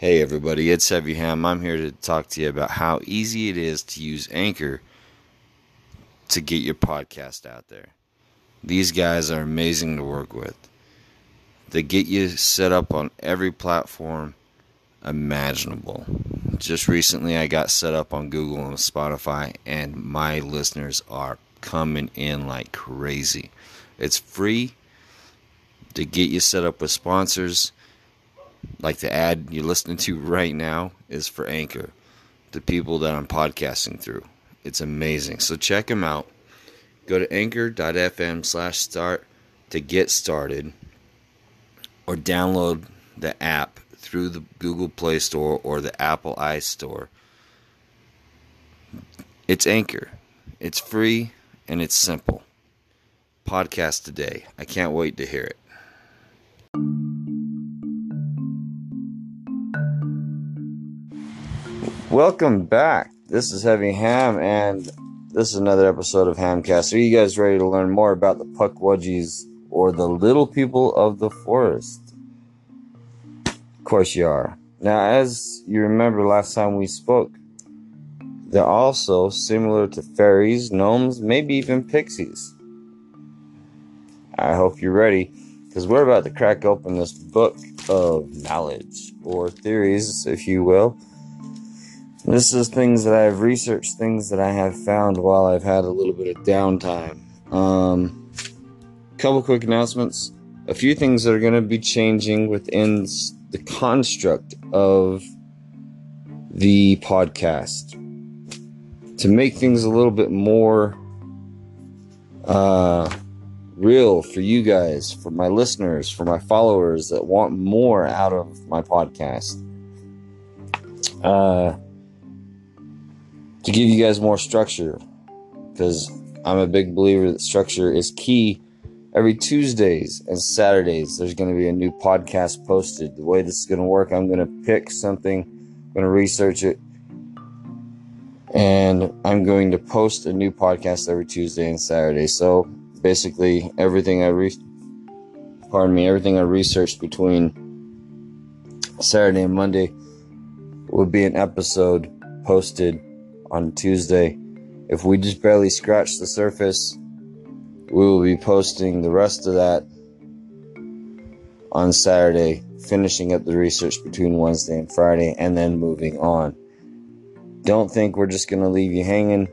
Hey everybody, it's Heavy Ham. I'm here to talk to you about how easy it is to use Anchor to get your podcast out there. These guys are amazing to work with. They get you set up on every platform imaginable. Just recently, I got set up on Google and Spotify, and my listeners are coming in like crazy. It's free to get you set up with sponsors like the ad you're listening to right now is for Anchor, the people that I'm podcasting through. It's amazing. So check them out. Go to anchor.fm slash start to get started or download the app through the Google Play Store or the Apple iStore. It's Anchor. It's free and it's simple. Podcast today. I can't wait to hear it. Welcome back. This is Heavy Ham, and this is another episode of Hamcast. Are you guys ready to learn more about the Pukwudgies or the little people of the forest? Of course, you are. Now, as you remember last time we spoke, they're also similar to fairies, gnomes, maybe even pixies. I hope you're ready because we're about to crack open this book of knowledge or theories, if you will this is things that I've researched, things that I have found while I've had a little bit of downtime. Um, couple quick announcements. A few things that are going to be changing within the construct of the podcast to make things a little bit more uh, real for you guys, for my listeners, for my followers that want more out of my podcast. Uh, to give you guys more structure because I'm a big believer that structure is key. Every Tuesdays and Saturdays, there's going to be a new podcast posted. The way this is going to work, I'm going to pick something, I'm going to research it, and I'm going to post a new podcast every Tuesday and Saturday. So basically, everything I re- pardon me, everything I researched between Saturday and Monday would be an episode posted on Tuesday. If we just barely scratch the surface, we will be posting the rest of that on Saturday, finishing up the research between Wednesday and Friday, and then moving on. Don't think we're just going to leave you hanging.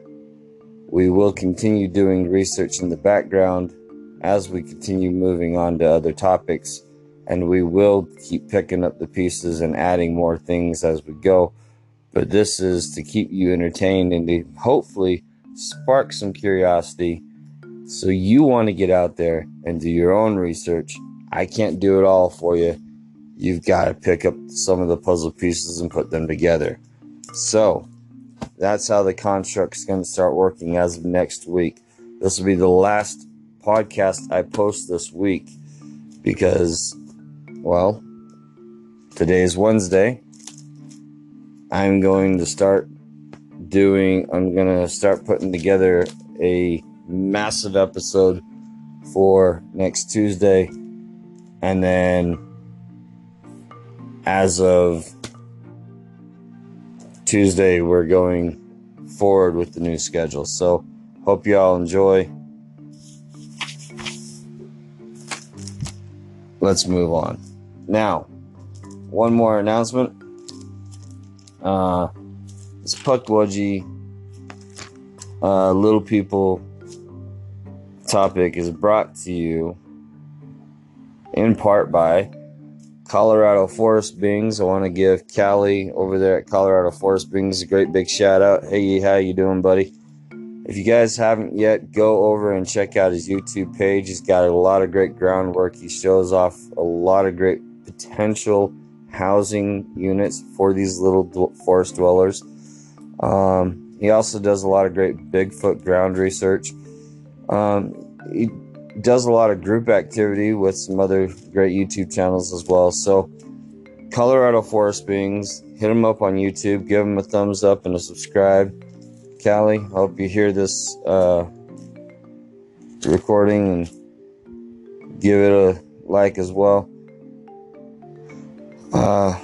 We will continue doing research in the background as we continue moving on to other topics, and we will keep picking up the pieces and adding more things as we go but this is to keep you entertained and to hopefully spark some curiosity so you want to get out there and do your own research. I can't do it all for you. You've got to pick up some of the puzzle pieces and put them together. So, that's how the construct's going to start working as of next week. This will be the last podcast I post this week because, well, today is Wednesday. I'm going to start doing, I'm going to start putting together a massive episode for next Tuesday. And then as of Tuesday, we're going forward with the new schedule. So, hope you all enjoy. Let's move on. Now, one more announcement. Uh, this Pukwudgie uh, Little People topic is brought to you in part by Colorado Forest Beings. I want to give Callie over there at Colorado Forest Beings a great big shout out. Hey, how you doing, buddy? If you guys haven't yet, go over and check out his YouTube page. He's got a lot of great groundwork. He shows off a lot of great potential housing units for these little forest dwellers. Um, he also does a lot of great Bigfoot ground research. Um, he does a lot of group activity with some other great YouTube channels as well. So, Colorado Forest Beings, hit him up on YouTube, give him a thumbs up and a subscribe. Callie, I hope you hear this uh, recording and give it a like as well. Uh,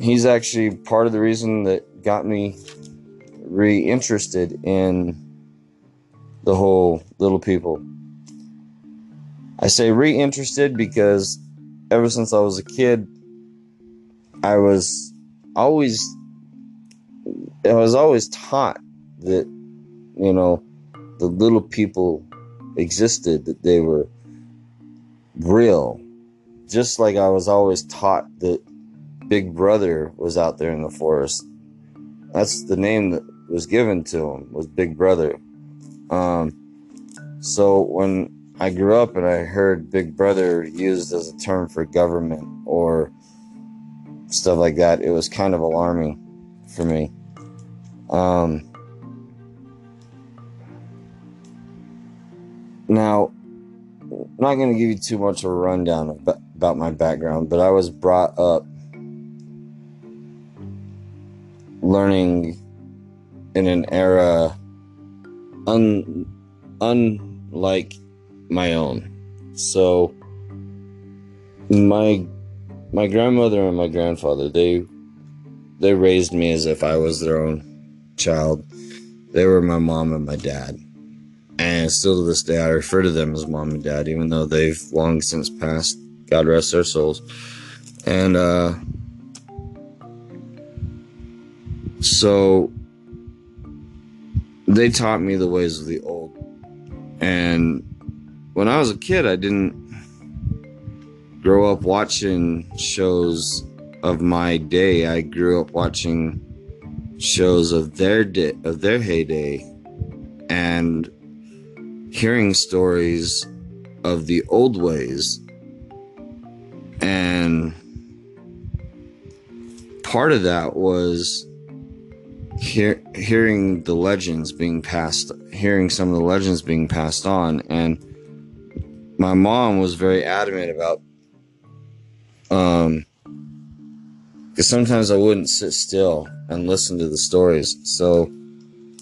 he's actually part of the reason that got me reinterested in the whole little people. I say reinterested because ever since I was a kid, I was always I was always taught that you know the little people existed that they were real just like I was always taught that Big Brother was out there in the forest that's the name that was given to him was Big Brother um so when I grew up and I heard Big Brother used as a term for government or stuff like that. It was kind of alarming for me. Um, now, I'm not going to give you too much of a rundown about, about my background, but I was brought up learning in an era un, unlike my own. So my my grandmother and my grandfather they they raised me as if I was their own child. They were my mom and my dad. And still to this day I refer to them as mom and dad even though they've long since passed. God rest their souls. And uh so they taught me the ways of the old. And when I was a kid, I didn't grow up watching shows of my day. I grew up watching shows of their day, of their heyday, and hearing stories of the old ways. And part of that was hear, hearing the legends being passed, hearing some of the legends being passed on, and my mom was very adamant about um because sometimes I wouldn't sit still and listen to the stories. So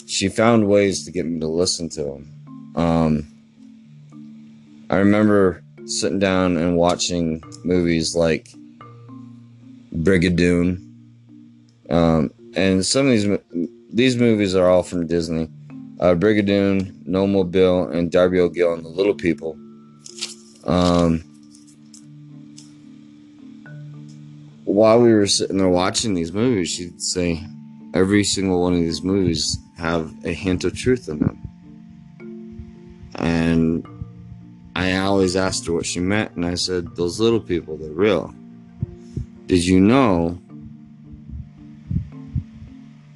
she found ways to get me to listen to them. Um, I remember sitting down and watching movies like Brigadoon. Um, and some of these these movies are all from Disney. Uh, Brigadoon, Gnome-Mobile, and Darby O'Gill and the Little People. Um, while we were sitting there watching these movies, she'd say, every single one of these movies have a hint of truth in them. And I always asked her what she meant, and I said, Those little people, they're real. Did you know?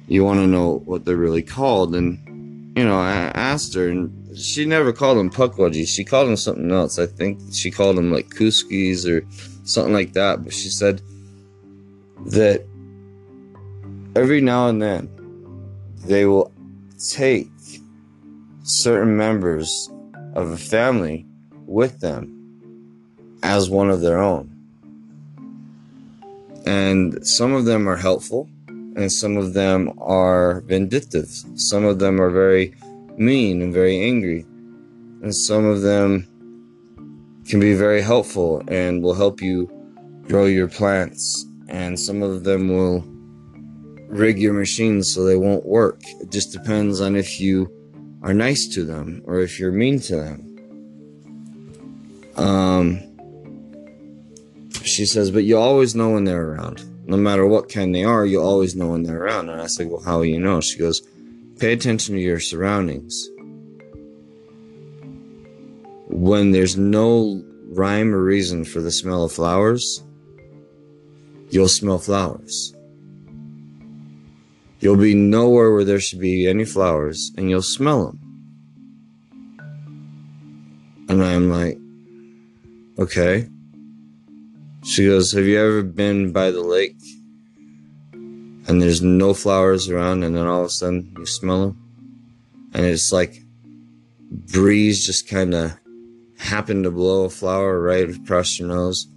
You want to know what they're really called? And, you know, I asked her, and she never called them pukwudgies. She called them something else. I think she called them like kuskis or something like that. But she said that every now and then they will take certain members of a family with them as one of their own. And some of them are helpful and some of them are vindictive. Some of them are very mean and very angry. And some of them can be very helpful and will help you grow your plants. And some of them will rig your machines so they won't work. It just depends on if you are nice to them or if you're mean to them. Um, she says, but you always know when they're around. No matter what kind they are, you always know when they're around. And I said, well, how will you know? She goes, pay attention to your surroundings. When there's no rhyme or reason for the smell of flowers, you'll smell flowers. You'll be nowhere where there should be any flowers and you'll smell them. And I'm like, okay. She goes, Have you ever been by the lake and there's no flowers around and then all of a sudden you smell them? And it's like breeze just kind of happened to blow a flower right across your nose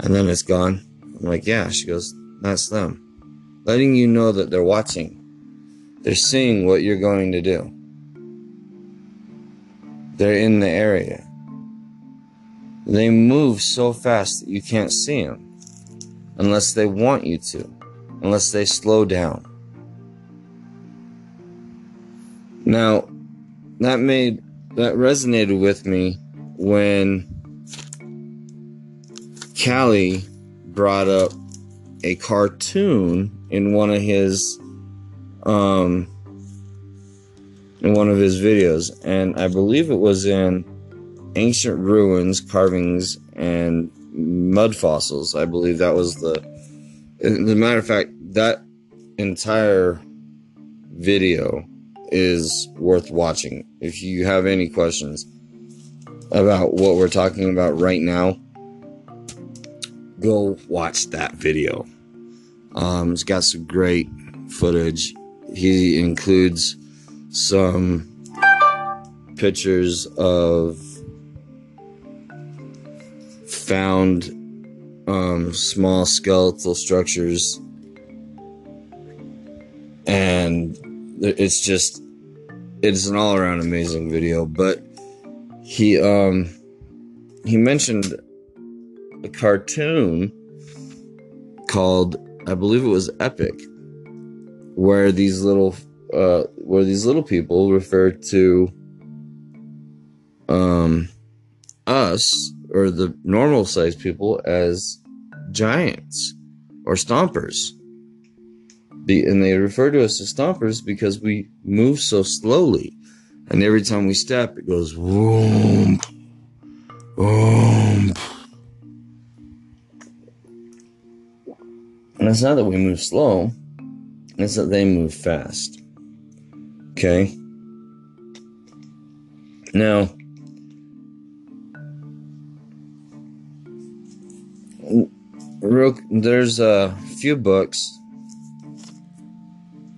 and then it's gone. I'm like, Yeah. She goes, That's them. Letting you know that they're watching. They're seeing what you're going to do. They're in the area. They move so fast that you can't see them unless they want you to. unless they slow down. Now, that made that resonated with me when Callie brought up a cartoon in one of his um in one of his videos and I believe it was in ancient ruins carvings and mud fossils. I believe that was the as a matter of fact that entire video is worth watching. If you have any questions about what we're talking about right now go watch that video. Um, it's got some great footage. He includes some pictures of found um, small skeletal structures, and it's just it's an all around amazing video. But he um he mentioned a cartoon called I believe it was Epic, where these little uh, where these little people refer to um, us or the normal sized people as giants or stompers. And they refer to us as stompers because we move so slowly. And every time we step, it goes boom, boom. And it's not that we move slow, it's that they move fast. Okay? Now, real, there's a few books.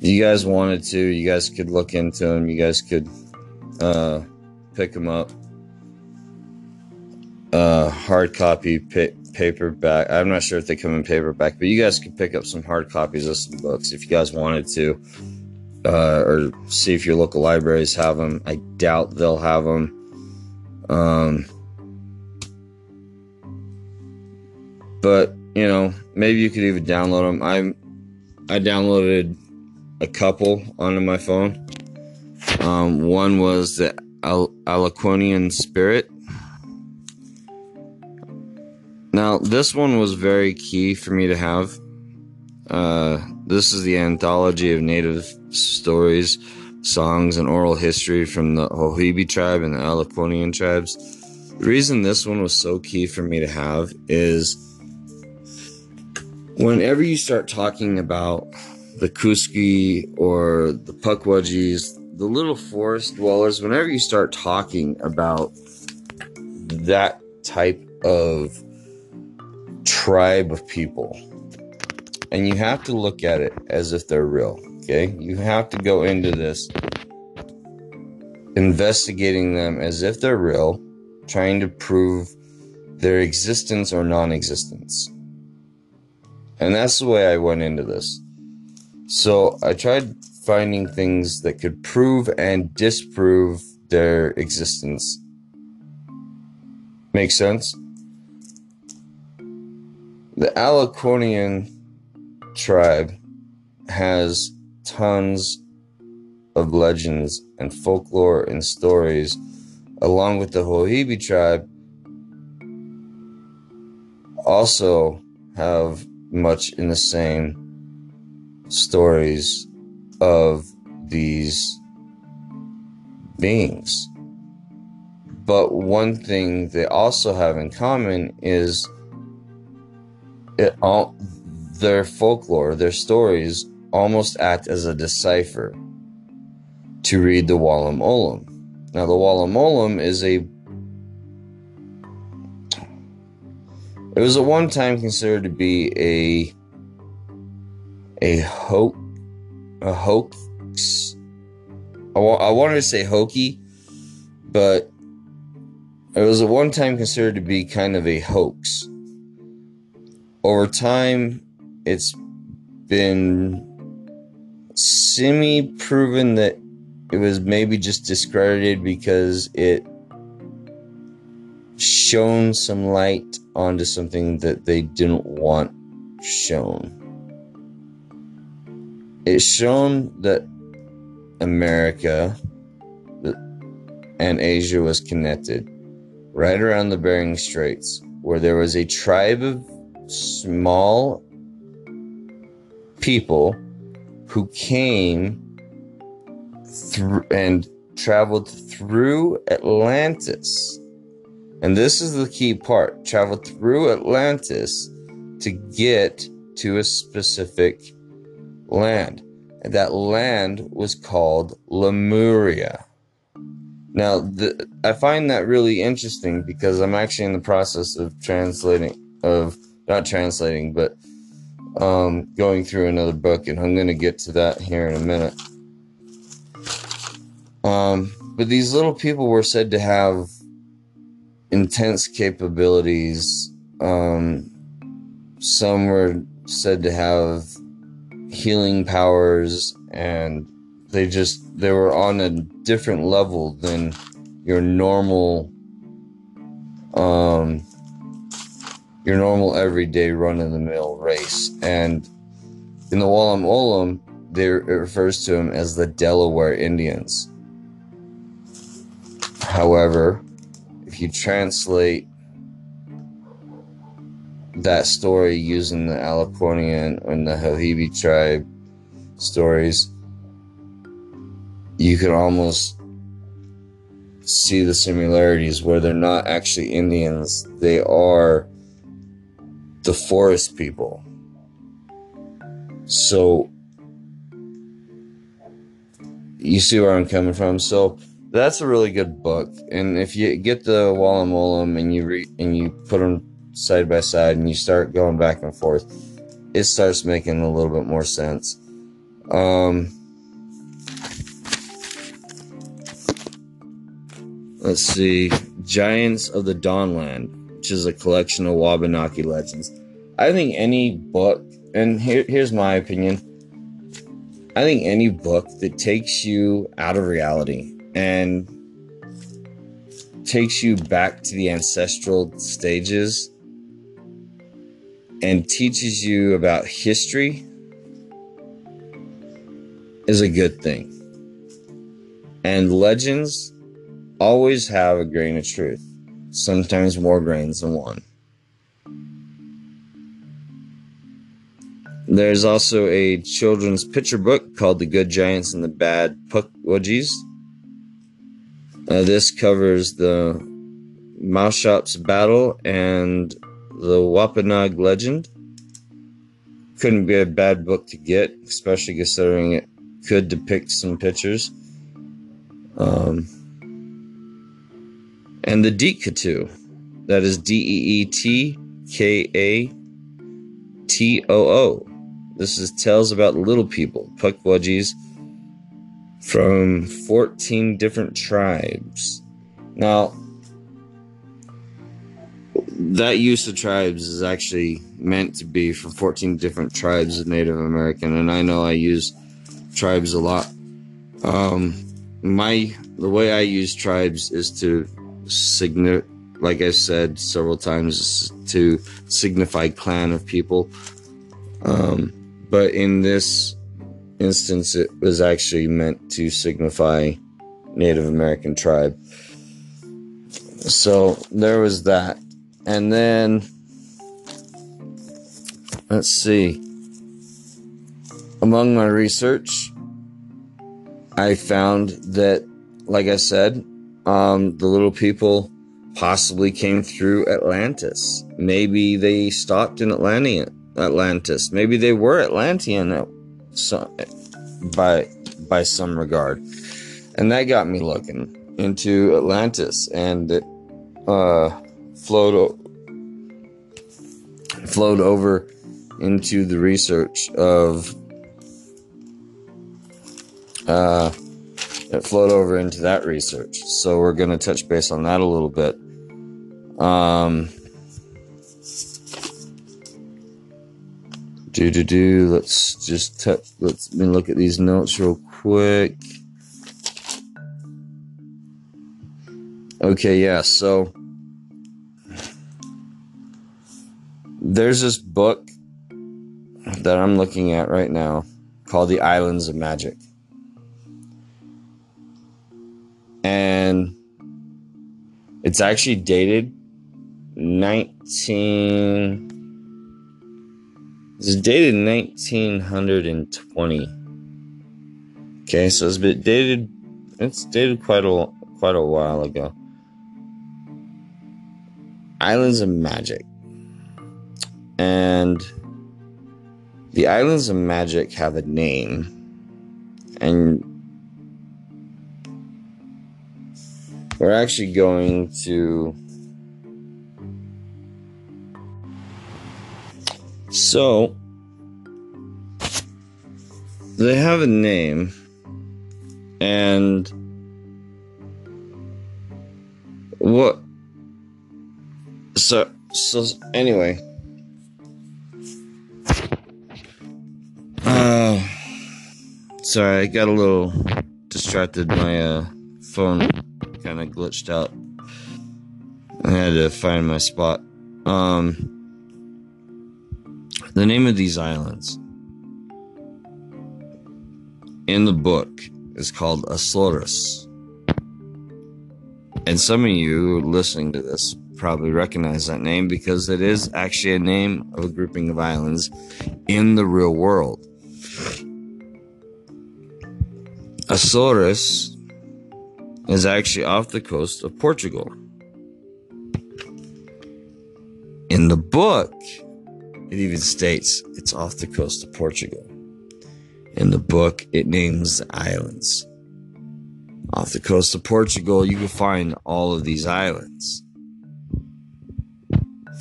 You guys wanted to, you guys could look into them, you guys could uh, pick them up. Uh, hard copy, pick, paperback. I'm not sure if they come in paperback, but you guys could pick up some hard copies of some books if you guys wanted to, uh, or see if your local libraries have them. I doubt they'll have them. Um, but you know, maybe you could even download them. I'm I downloaded a couple onto my phone. Um, one was the Al- Spirit now, this one was very key for me to have. Uh, this is the anthology of native stories, songs, and oral history from the Hohibi tribe and the Aliquonian tribes. The reason this one was so key for me to have is whenever you start talking about the Kuski or the Pukwudgies, the little forest dwellers, whenever you start talking about that type of tribe of people. And you have to look at it as if they're real. Okay? You have to go into this investigating them as if they're real, trying to prove their existence or non existence. And that's the way I went into this. So I tried finding things that could prove and disprove their existence. Make sense? The Aliquonian tribe has tons of legends and folklore and stories, along with the Hohibi tribe, also have much in the same stories of these beings. But one thing they also have in common is it all their folklore, their stories almost act as a decipher to read the Walam Olum. Now, the Walam Olum is a it was at one time considered to be a a hoax a hoax. I, wa- I wanted to say hokey but it was at one time considered to be kind of a hoax. Over time, it's been semi proven that it was maybe just discredited because it shone some light onto something that they didn't want shown. it's shown that America and Asia was connected right around the Bering Straits, where there was a tribe of small people who came through and traveled through Atlantis. And this is the key part travel through Atlantis to get to a specific land. And that land was called Lemuria. Now, the, I find that really interesting because I'm actually in the process of translating, of not translating, but um, going through another book, and I'm going to get to that here in a minute. Um, but these little people were said to have intense capabilities. Um, some were said to have healing powers, and they just they were on a different level than your normal um your normal everyday run of the mill race and in the Walam Olum they it refers to them as the Delaware Indians however you translate that story using the Alicornian and the Hahibi tribe stories you can almost see the similarities where they're not actually Indians, they are the forest people. So you see where I'm coming from. So that's a really good book, and if you get the Walam Olum and you read and you put them side by side and you start going back and forth, it starts making a little bit more sense. Um, let's see, Giants of the Dawnland, which is a collection of Wabanaki legends. I think any book, and here, here's my opinion. I think any book that takes you out of reality and takes you back to the ancestral stages and teaches you about history is a good thing. And legends always have a grain of truth, sometimes more grains than one. There's also a children's picture book called The Good Giants and the Bad Pukwudgies. Uh, this covers the Maushop's battle and the Wampanoag legend. Couldn't be a bad book to get, especially considering it could depict some pictures. Um, and the Deetkatoo. That is D E E T K A T O O. This is tells about little people, Pukwudgies, from 14 different tribes. Now, that use of tribes is actually meant to be from 14 different tribes of Native American, and I know I use tribes a lot. Um, my the way I use tribes is to signi- like I said several times, to signify clan of people. Um, but in this instance, it was actually meant to signify Native American tribe. So there was that. And then, let's see. Among my research, I found that, like I said, um, the little people possibly came through Atlantis. Maybe they stopped in Atlantia, Atlantis. Maybe they were Atlantean some, by by some regard, and that got me looking into Atlantis, and it uh, flowed flowed over into the research of uh, it flowed over into that research. So we're going to touch base on that a little bit. Um, do do do. Let's just. Let's me look at these notes real quick. Okay, yeah. So there's this book that I'm looking at right now called the Islands of Magic. And it's actually dated 19 it's dated 1920 okay so it's been dated it's dated quite a quite a while ago. Islands of magic. And the islands of magic have a name and we're actually going to So, they have a name, and what? So, so anyway. Uh, sorry, I got a little distracted. My uh, phone kind of glitched out. I had to find my spot. Um, the name of these islands in the book is called Azores. And some of you listening to this probably recognize that name because it is actually a name of a grouping of islands in the real world. Azores is actually off the coast of Portugal. In the book, it even states it's off the coast of Portugal. In the book, it names the islands. Off the coast of Portugal, you can find all of these islands.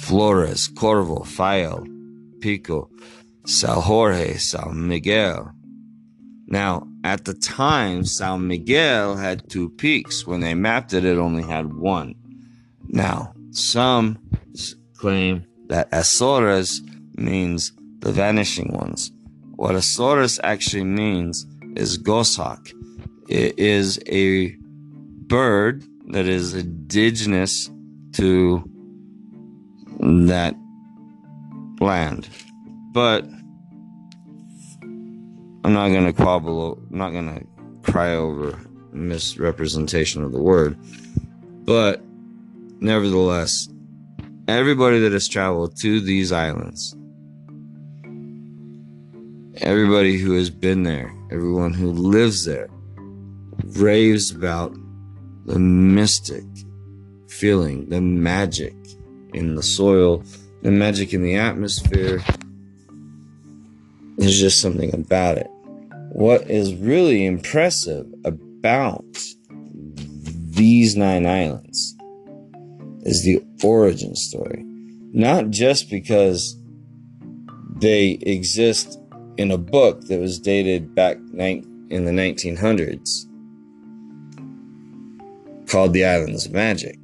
Flores, Corvo, Faial, Pico, São Jorge, São Miguel. Now, at the time, São Miguel had two peaks. When they mapped it, it only had one. Now, some claim that Azores means the vanishing ones. What a Azores actually means is goshawk. It is a bird that is indigenous to that land. But I'm not going to quabble, I'm not going to cry over misrepresentation of the word. But nevertheless, everybody that has traveled to these islands Everybody who has been there, everyone who lives there, raves about the mystic feeling, the magic in the soil, the magic in the atmosphere. There's just something about it. What is really impressive about these nine islands is the origin story. Not just because they exist in a book that was dated back in the 1900s called The Islands of Magic.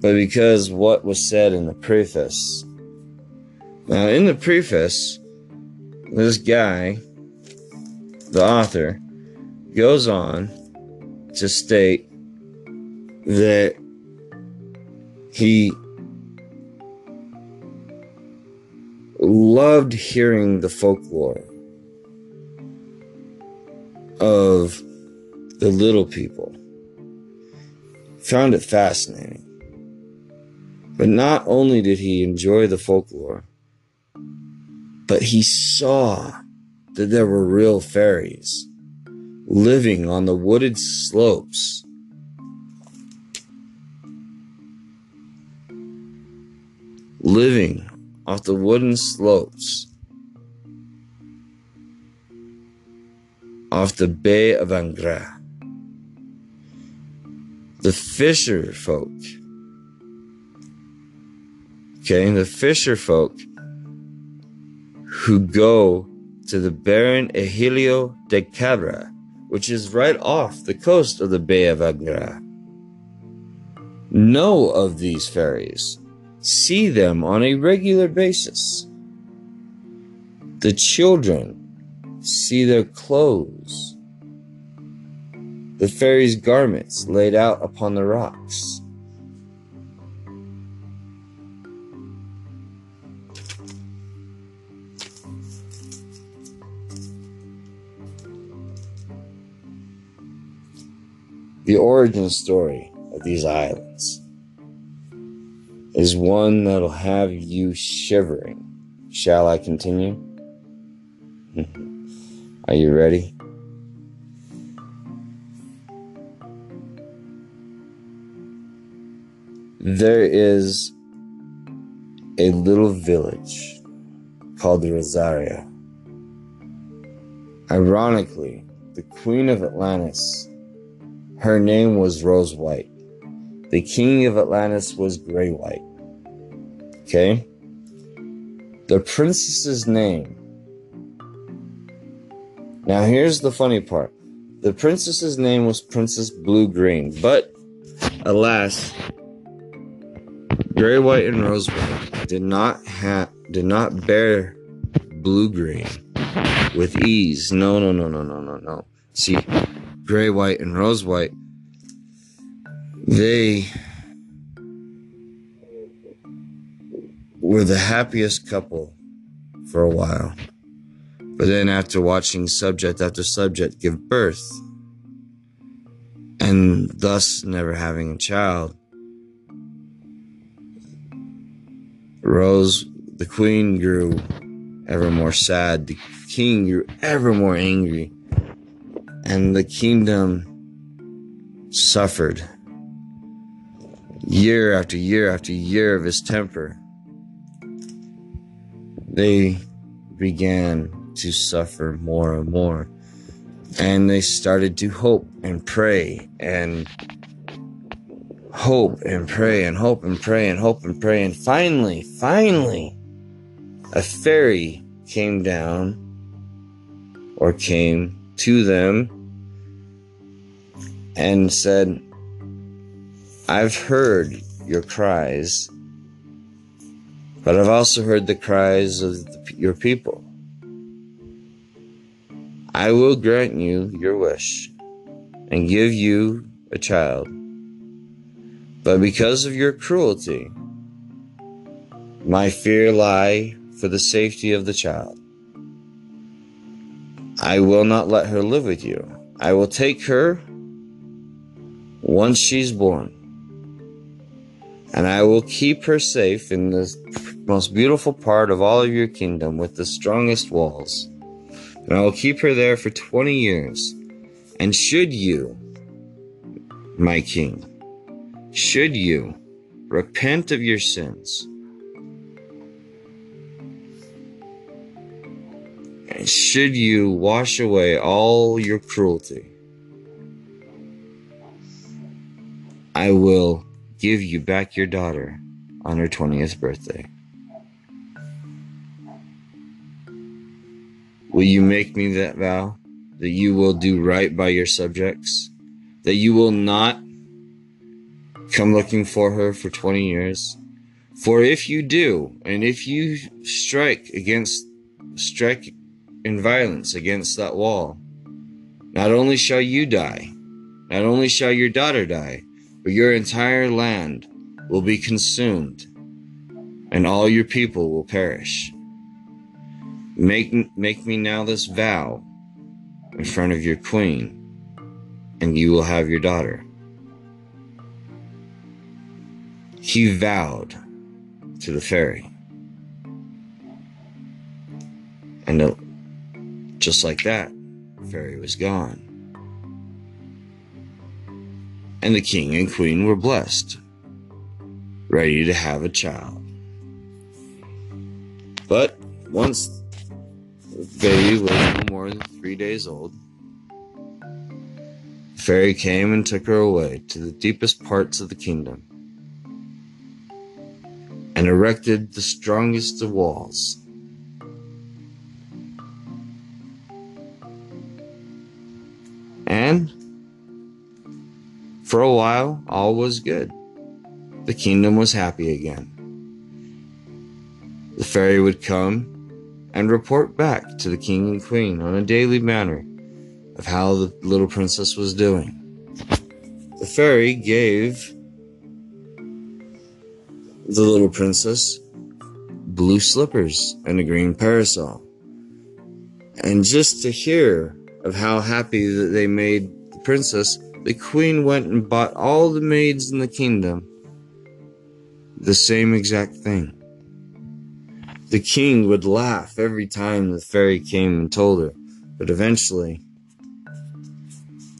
But because what was said in the preface. Now, in the preface, this guy, the author, goes on to state that he loved hearing the folklore of the little people. Found it fascinating. But not only did he enjoy the folklore, but he saw that there were real fairies living on the wooded slopes. Living off the wooden slopes off the Bay of Angra. The fisher folk, okay, the fisher folk who go to the barren Ilhéu de Cabra, which is right off the coast of the Bay of Angra, know of these fairies see them on a regular basis. The children see their clothes, the fairies' garments laid out upon the rocks. The origin story of these islands is one that'll have you shivering. Shall I continue? Are you ready? There is a little village called Rosaria. Ironically, the Queen of Atlantis, her name was Rose White. The King of Atlantis was Gray White. Okay? The princess's name. Now, here's the funny part the princess's name was Princess Blue Green, but alas, Gray White and Rose White did not have did not bear blue green with ease. No, no, no, no, no, no, no. See, Gray White and Rose White, they were the happiest couple for a while. But then, after watching subject after subject give birth, and thus never having a child, Rose, the queen, grew ever more sad. The king grew ever more angry. And the kingdom suffered year after year after year of his temper. They began to suffer more and more. And they started to hope and pray and hope and pray and hope and pray and hope and pray. And finally, finally, a fairy came down or came to them and said, I've heard your cries, but I've also heard the cries of the, your people. I will grant you your wish and give you a child but because of your cruelty, my fear lie for the safety of the child. I will not let her live with you. I will take her once she's born. And I will keep her safe in the most beautiful part of all of your kingdom with the strongest walls. And I will keep her there for 20 years. And should you, my king, should you repent of your sins and should you wash away all your cruelty, I will give you back your daughter on her 20th birthday. Will you make me that vow that you will do right by your subjects, that you will not come looking for her for 20 years. For if you do, and if you strike against, strike in violence against that wall, not only shall you die, not only shall your daughter die, but your entire land will be consumed, and all your people will perish. Make, make me now this vow in front of your queen, and you will have your daughter. he vowed to the fairy. And uh, just like that, the fairy was gone. And the king and queen were blessed, ready to have a child. But once the baby was no more than three days old, the fairy came and took her away to the deepest parts of the kingdom and erected the strongest of walls. And for a while, all was good. The kingdom was happy again. The fairy would come and report back to the king and queen on a daily manner of how the little princess was doing. The fairy gave the little princess blue slippers and a green parasol. And just to hear of how happy that they made the princess, the queen went and bought all the maids in the kingdom the same exact thing. The king would laugh every time the fairy came and told her, but eventually,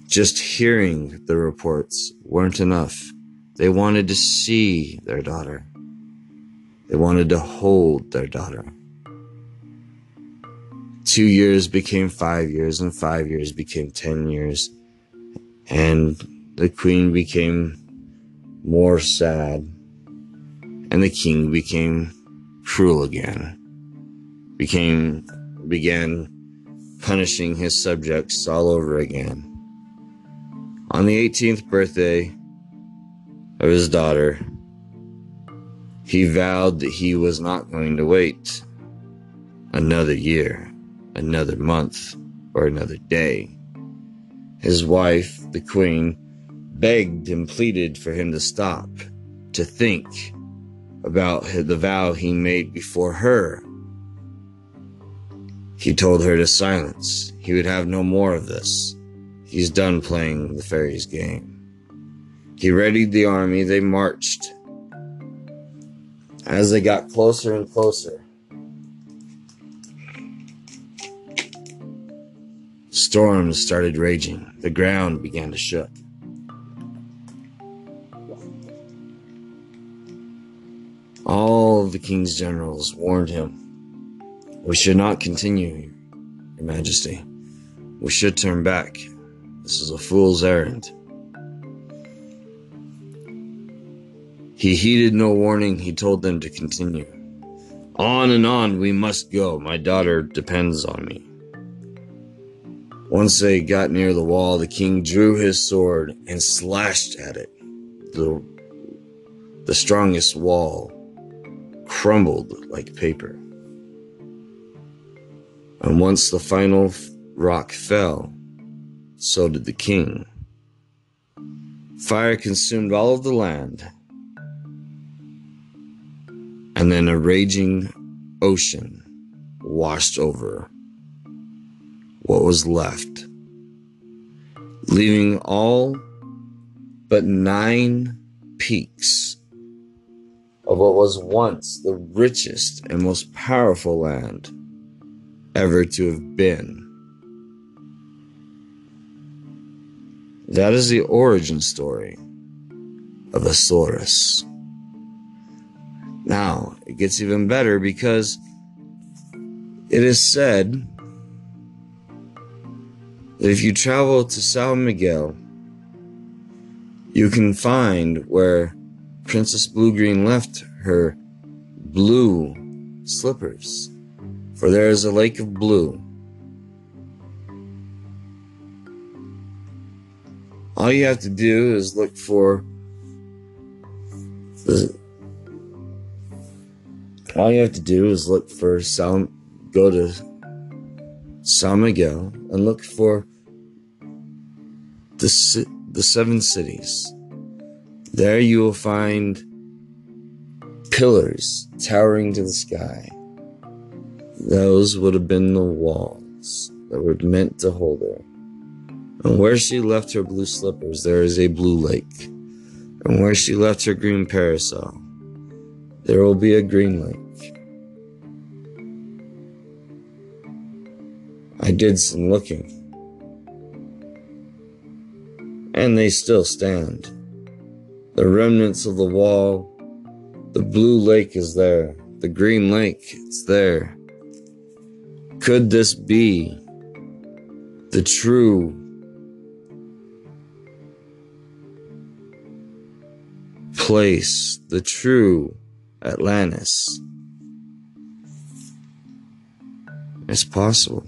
just hearing the reports weren't enough. They wanted to see their daughter. They wanted to hold their daughter. Two years became five years, and five years became ten years. And the queen became more sad, and the king became cruel again. Became began punishing his subjects all over again. On the 18th birthday of his daughter, he vowed that he was not going to wait another year, another month, or another day. His wife, the queen, begged and pleaded for him to stop, to think about the vow he made before her. He told her to silence. He would have no more of this. He's done playing the fairy's game. He readied the army. They marched as they got closer and closer, storms started raging. The ground began to shook. All the king's generals warned him, We should not continue, Your Majesty. We should turn back. This is a fool's errand. He heeded no warning, he told them to continue. On and on we must go, my daughter depends on me. Once they got near the wall, the king drew his sword and slashed at it. The, the strongest wall crumbled like paper. And once the final rock fell, so did the king. Fire consumed all of the land, and then a raging ocean washed over what was left, leaving all but nine peaks of what was once the richest and most powerful land ever to have been. That is the origin story of Azores. Now, it gets even better because it is said that if you travel to San Miguel, you can find where Princess Bluegreen left her blue slippers, for there is a lake of blue. All you have to do is look for the all you have to do is look for San, go to San Miguel and look for the, the seven cities. There you will find pillars towering to the sky. Those would have been the walls that were meant to hold her. And where she left her blue slippers, there is a blue lake. And where she left her green parasol, there will be a green lake. I did some looking. And they still stand. The remnants of the wall, the blue lake is there, the green lake, it's there. Could this be the true place, the true Atlantis? It's possible.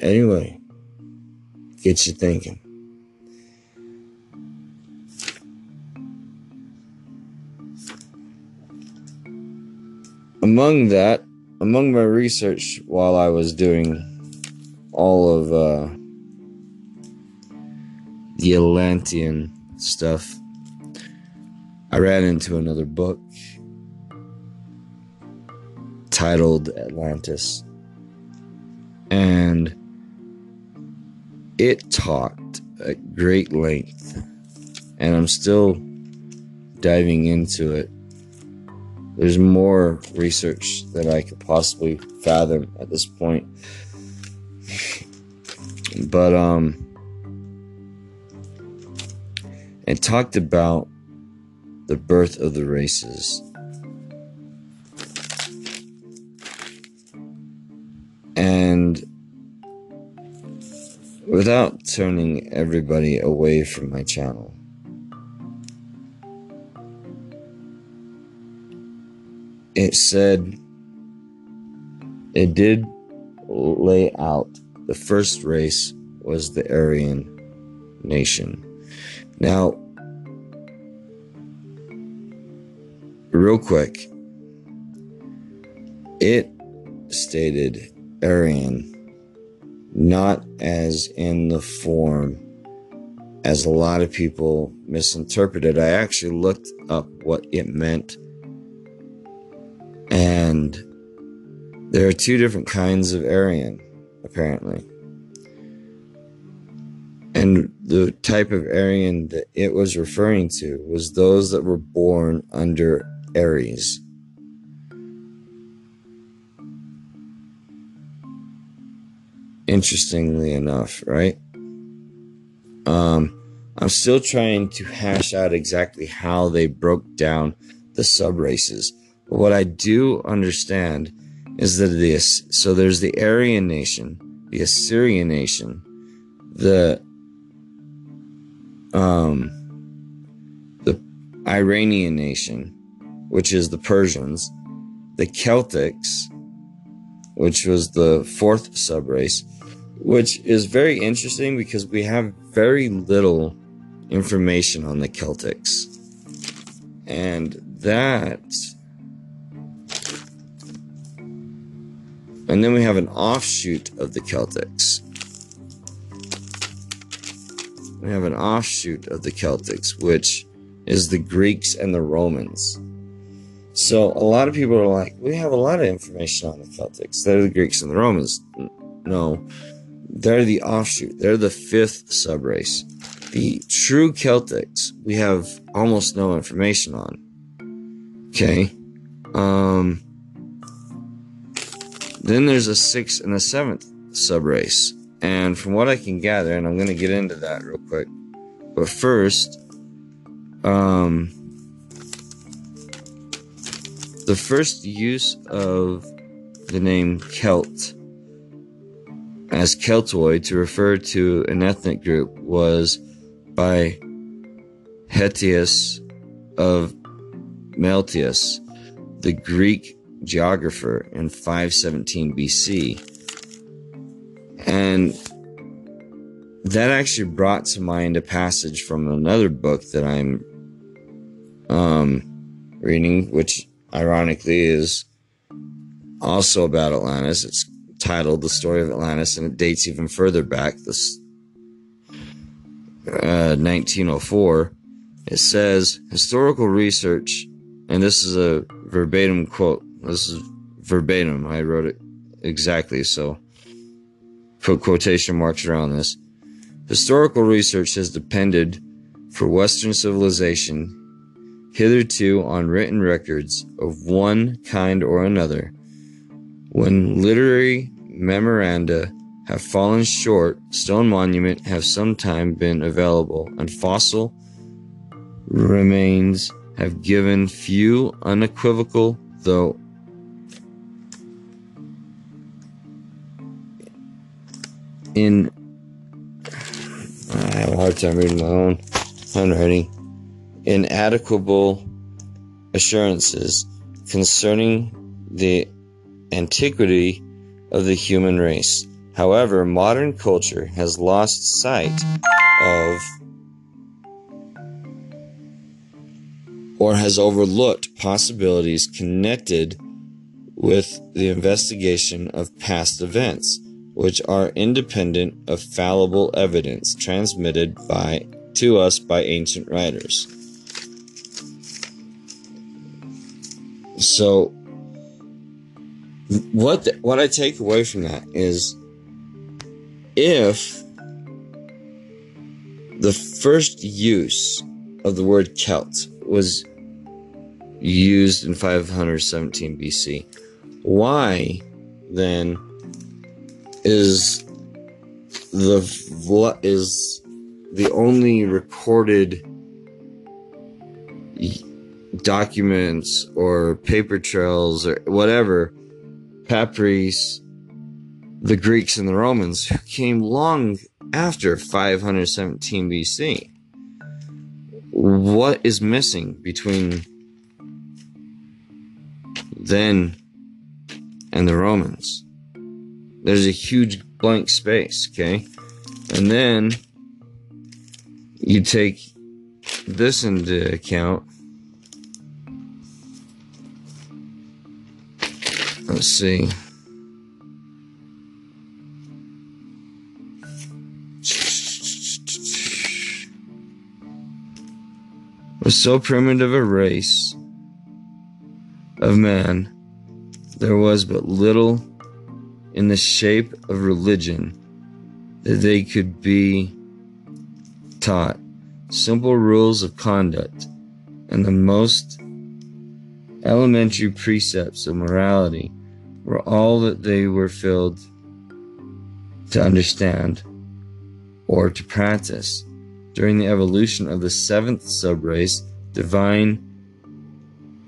Anyway, get you thinking. Among that, among my research while I was doing all of uh, the Atlantean stuff, I ran into another book, titled Atlantis. And it talked at great length, and I'm still diving into it. There's more research that I could possibly fathom at this point. But, um, and talked about the birth of the races. And without turning everybody away from my channel, it said it did lay out the first race was the Aryan nation. Now, real quick, it stated Aryan not as in the form as a lot of people misinterpreted. I actually looked up what it meant, and there are two different kinds of Aryan, apparently. And the type of Aryan that it was referring to was those that were born under Aries. Interestingly enough, right? Um, I'm still trying to hash out exactly how they broke down the sub races. But what I do understand is that this so there's the Aryan nation, the Assyrian nation, the um the Iranian nation, which is the Persians, the Celtics, which was the fourth subrace, which is very interesting because we have very little information on the Celtics. And that. And then we have an offshoot of the Celtics. We have an offshoot of the Celtics, which is the Greeks and the Romans. So a lot of people are like, we have a lot of information on the Celtics. They're the Greeks and the Romans. No, they're the offshoot. They're the fifth subrace. The true Celtics, we have almost no information on. Okay. Um, then there's a sixth and a seventh subrace. And from what I can gather, and I'm going to get into that real quick. But first, um, the first use of the name Celt as Celtoid to refer to an ethnic group was by Hetius of Miletus, the Greek geographer in 517 BC. And that actually brought to mind a passage from another book that I'm um, reading, which ironically is also about Atlantis. It's titled The Story of Atlantis, and it dates even further back, this uh, 1904. It says historical research, and this is a verbatim quote. This is verbatim. I wrote it exactly, so put quotation marks around this. Historical research has depended for Western civilization hitherto on written records of one kind or another. When literary memoranda have fallen short, stone monuments have sometime been available, and fossil remains have given few unequivocal, though in I have a hard time reading my own handwriting. Inadequate assurances concerning the antiquity of the human race. However, modern culture has lost sight of or has overlooked possibilities connected with the investigation of past events which are independent of fallible evidence transmitted by to us by ancient writers. So what the, what I take away from that is if the first use of the word Celt was used in 517 BC, why then is the is the only recorded documents or paper trails or whatever papyrus the Greeks and the Romans who came long after 517 BC. What is missing between then and the Romans? There's a huge blank space, okay? And then you take this into account. Let's see. Was so primitive a race of man, there was but little in the shape of religion that they could be taught simple rules of conduct and the most elementary precepts of morality were all that they were filled to understand or to practice. During the evolution of the seventh subrace, divine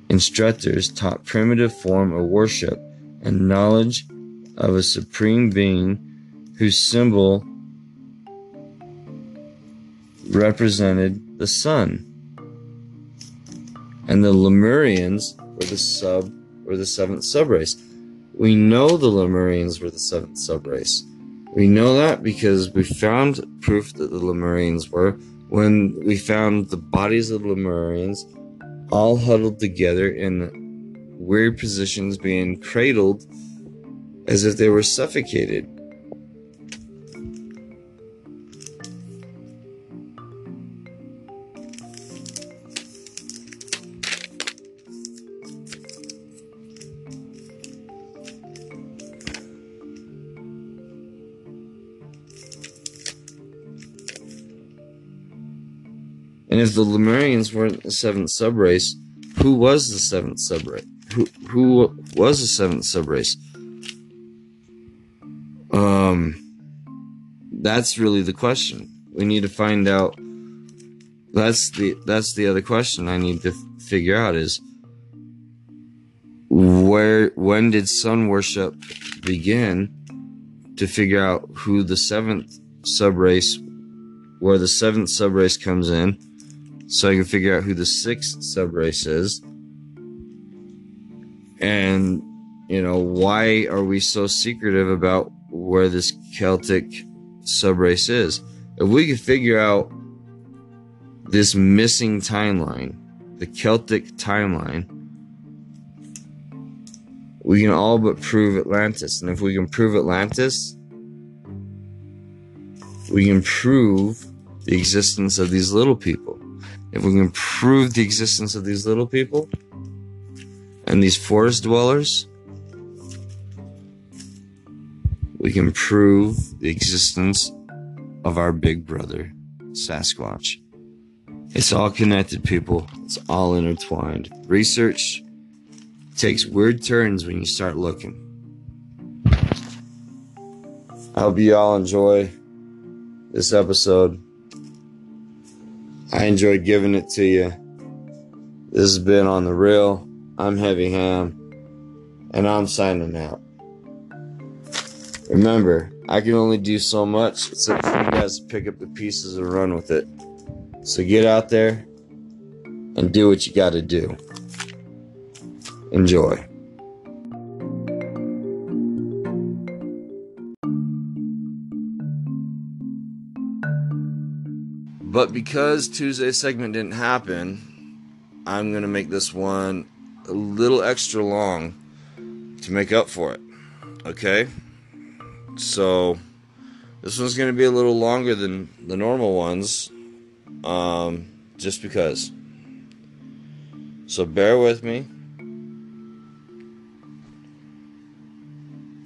instructors taught primitive form of worship and knowledge of a supreme being whose symbol represented the sun. And the Lemurians were the sub or the seventh subrace. We know the Lemurians were the seventh subrace. We know that because we found proof that the Lemurians were when we found the bodies of the Lemurians all huddled together in weird positions being cradled as if they were suffocated. And if the Lemurians weren't the seventh subrace, who was the seventh subrace? Who who was the seventh subrace? Um, that's really the question. We need to find out. That's the that's the other question I need to figure out is where when did sun worship begin to figure out who the seventh subrace where the seventh subrace comes in so I can figure out who the sixth subrace is. And, you know, why are we so secretive about where this Celtic subrace is? If we could figure out this missing timeline, the Celtic timeline, we can all but prove Atlantis. And if we can prove Atlantis, we can prove the existence of these little people if we can prove the existence of these little people and these forest dwellers, we can prove the existence of our big brother, Sasquatch. It's all connected, people. It's all intertwined. Research takes weird turns when you start looking. I hope you all enjoy this episode. I enjoyed giving it to you. This has been on the real. I'm Heavy Ham, and I'm signing out. Remember, I can only do so much. Up for you guys to pick up the pieces and run with it. So get out there and do what you got to do. Enjoy. But because Tuesday's segment didn't happen, I'm going to make this one a little extra long to make up for it. Okay? So, this one's going to be a little longer than the normal ones, um, just because. So, bear with me.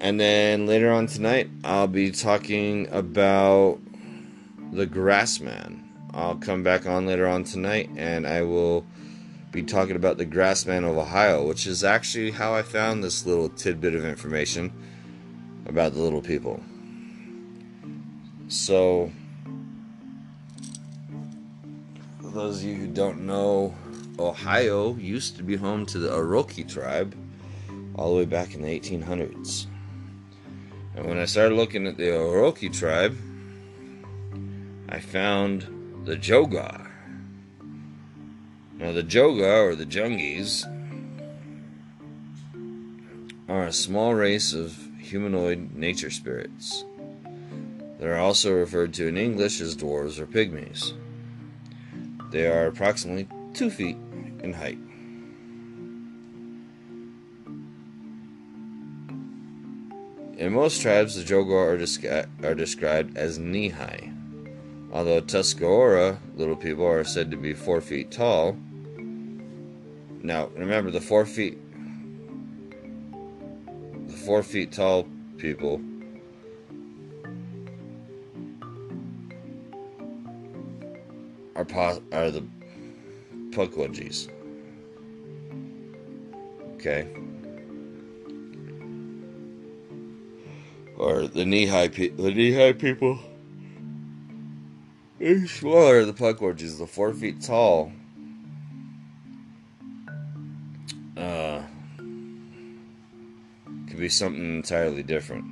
And then later on tonight, I'll be talking about the Grassman. I'll come back on later on tonight and I will be talking about the Grassman of Ohio, which is actually how I found this little tidbit of information about the little people. So, for those of you who don't know, Ohio used to be home to the Iroquois tribe all the way back in the 1800s. And when I started looking at the Iroquois tribe, I found the Jogah. Now, the Jogah, or the Jungies, are a small race of humanoid nature spirits. They are also referred to in English as dwarves or pygmies. They are approximately two feet in height. In most tribes, the Jogah are, are described as knee high. Although Tuscarora little people are said to be four feet tall. Now, remember the four feet, the four feet tall people are are the Pukwudgies. Okay. Or the knee high pe- the knee high people. It's smaller. The Pukwudgies, the four feet tall. Uh, could be something entirely different.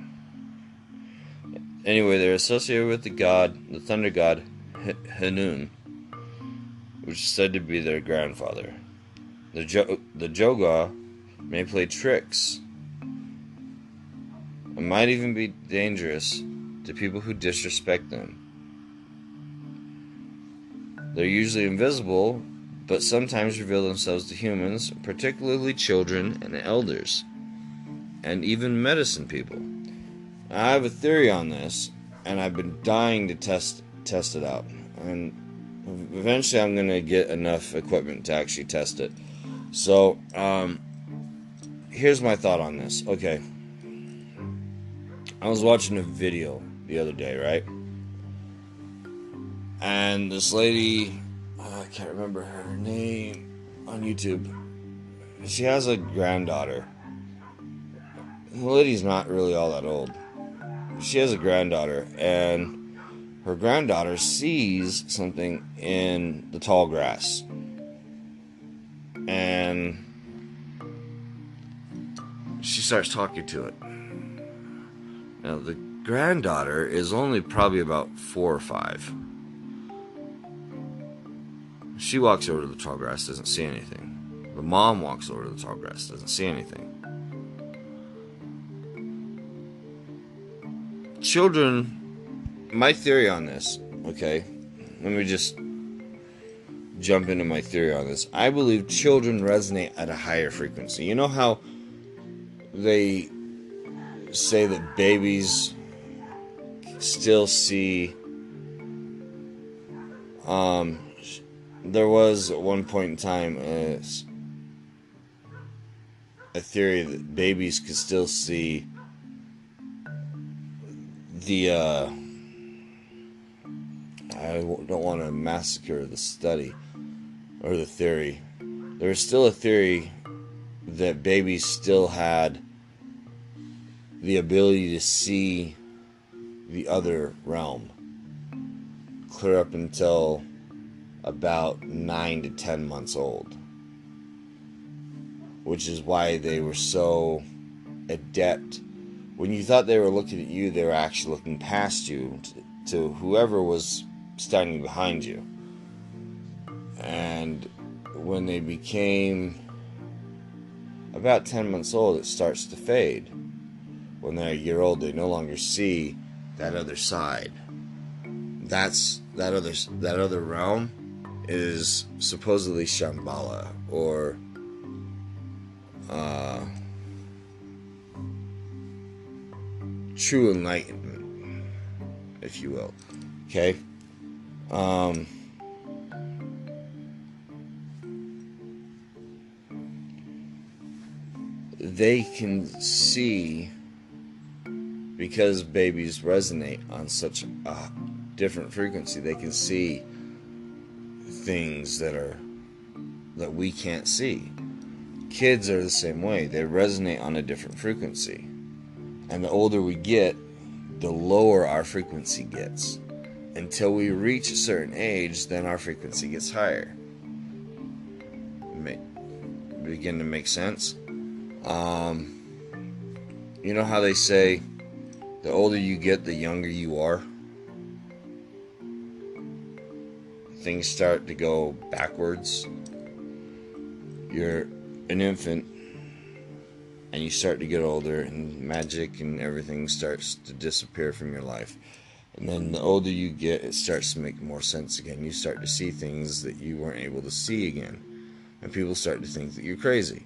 Anyway, they're associated with the god, the thunder god Hanun, which is said to be their grandfather. The jo- the Joga may play tricks and might even be dangerous to people who disrespect them. They're usually invisible, but sometimes reveal themselves to humans, particularly children and elders, and even medicine people. I have a theory on this, and I've been dying to test test it out. And eventually, I'm going to get enough equipment to actually test it. So, um, here's my thought on this. Okay, I was watching a video the other day, right? And this lady, uh, I can't remember her name on YouTube. She has a granddaughter. The lady's not really all that old. She has a granddaughter, and her granddaughter sees something in the tall grass. And she starts talking to it. Now, the granddaughter is only probably about four or five. She walks over to the tall grass, doesn't see anything. The mom walks over to the tall grass, doesn't see anything. Children, my theory on this, okay, let me just jump into my theory on this. I believe children resonate at a higher frequency. You know how they say that babies still see um there was one point in time a, a theory that babies could still see the uh I don't want to massacre the study or the theory. There was still a theory that babies still had the ability to see the other realm clear up until about 9 to 10 months old which is why they were so adept. When you thought they were looking at you they were actually looking past you to, to whoever was standing behind you. And when they became about 10 months old it starts to fade. When they're a year old, they no longer see that other side. That's that other that other realm is supposedly Shambhala or uh, true enlightenment, if you will. Okay. Um, they can see because babies resonate on such a different frequency, they can see things that are that we can't see. Kids are the same way. They resonate on a different frequency. And the older we get, the lower our frequency gets. Until we reach a certain age, then our frequency gets higher. Begin to make sense? Um, you know how they say the older you get, the younger you are? Things start to go backwards. You're an infant and you start to get older and magic and everything starts to disappear from your life. And then the older you get, it starts to make more sense again. You start to see things that you weren't able to see again. And people start to think that you're crazy.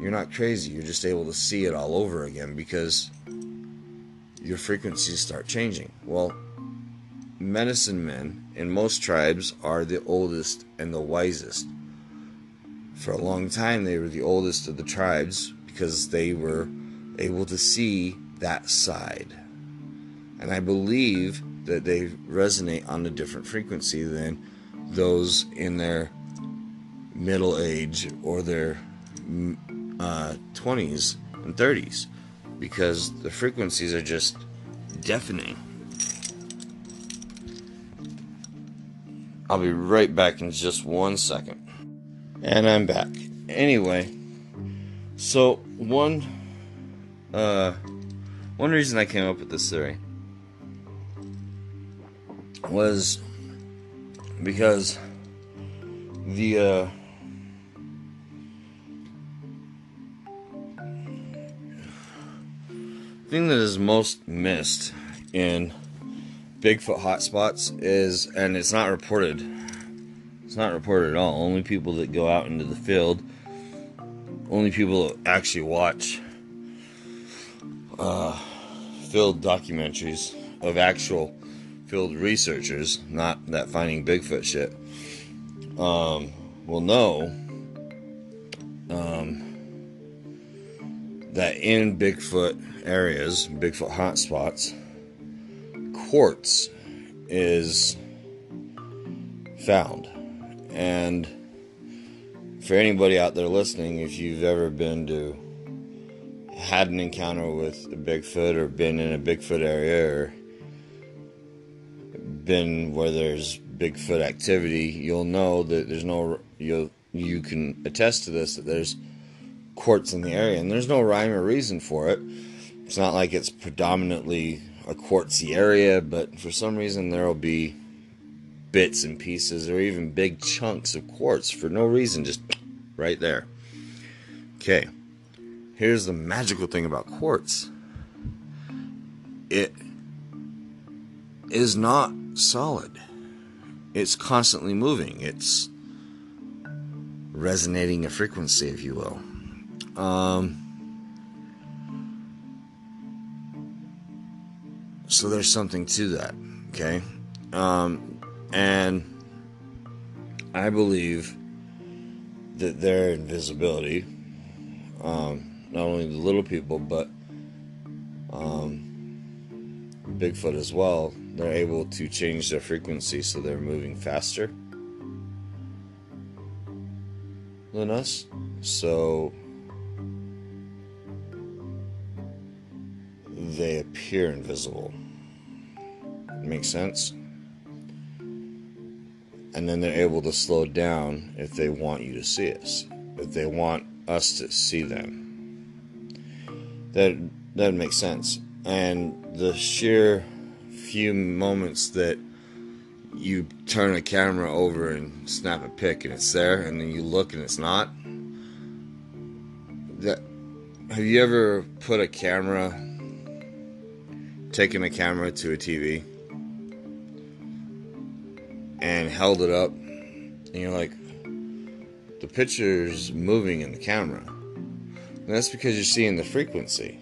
You're not crazy, you're just able to see it all over again because your frequencies start changing. Well, medicine men in most tribes are the oldest and the wisest. For a long time, they were the oldest of the tribes because they were able to see that side. And I believe that they resonate on a different frequency than those in their middle age or their uh, 20s and 30s because the frequencies are just deafening. I'll be right back in just one second. And I'm back. Anyway, so one uh one reason I came up with this theory was because the uh thing that is most missed in Bigfoot hotspots is, and it's not reported. It's not reported at all. Only people that go out into the field, only people that actually watch uh, field documentaries of actual field researchers, not that finding Bigfoot shit, um, will know um, that in Bigfoot areas, Bigfoot hotspots, quartz is found. And for anybody out there listening, if you've ever been to had an encounter with a Bigfoot or been in a Bigfoot area or been where there's Bigfoot activity, you'll know that there's no you you can attest to this that there's quartz in the area and there's no rhyme or reason for it. It's not like it's predominantly a quartzy area, but for some reason there will be bits and pieces or even big chunks of quartz for no reason, just right there. Okay, here's the magical thing about quartz it is not solid, it's constantly moving, it's resonating a frequency, if you will. Um, so there's something to that, okay? Um, and I believe that their invisibility, um, not only the little people, but um, Bigfoot as well, they're able to change their frequency so they're moving faster than us. So appear invisible. Makes sense? And then they're able to slow down if they want you to see us, if they want us to see them. That that makes sense. And the sheer few moments that you turn a camera over and snap a pic and it's there and then you look and it's not that have you ever put a camera taken a camera to a TV and held it up, and you're like, the picture's moving in the camera. And that's because you're seeing the frequency.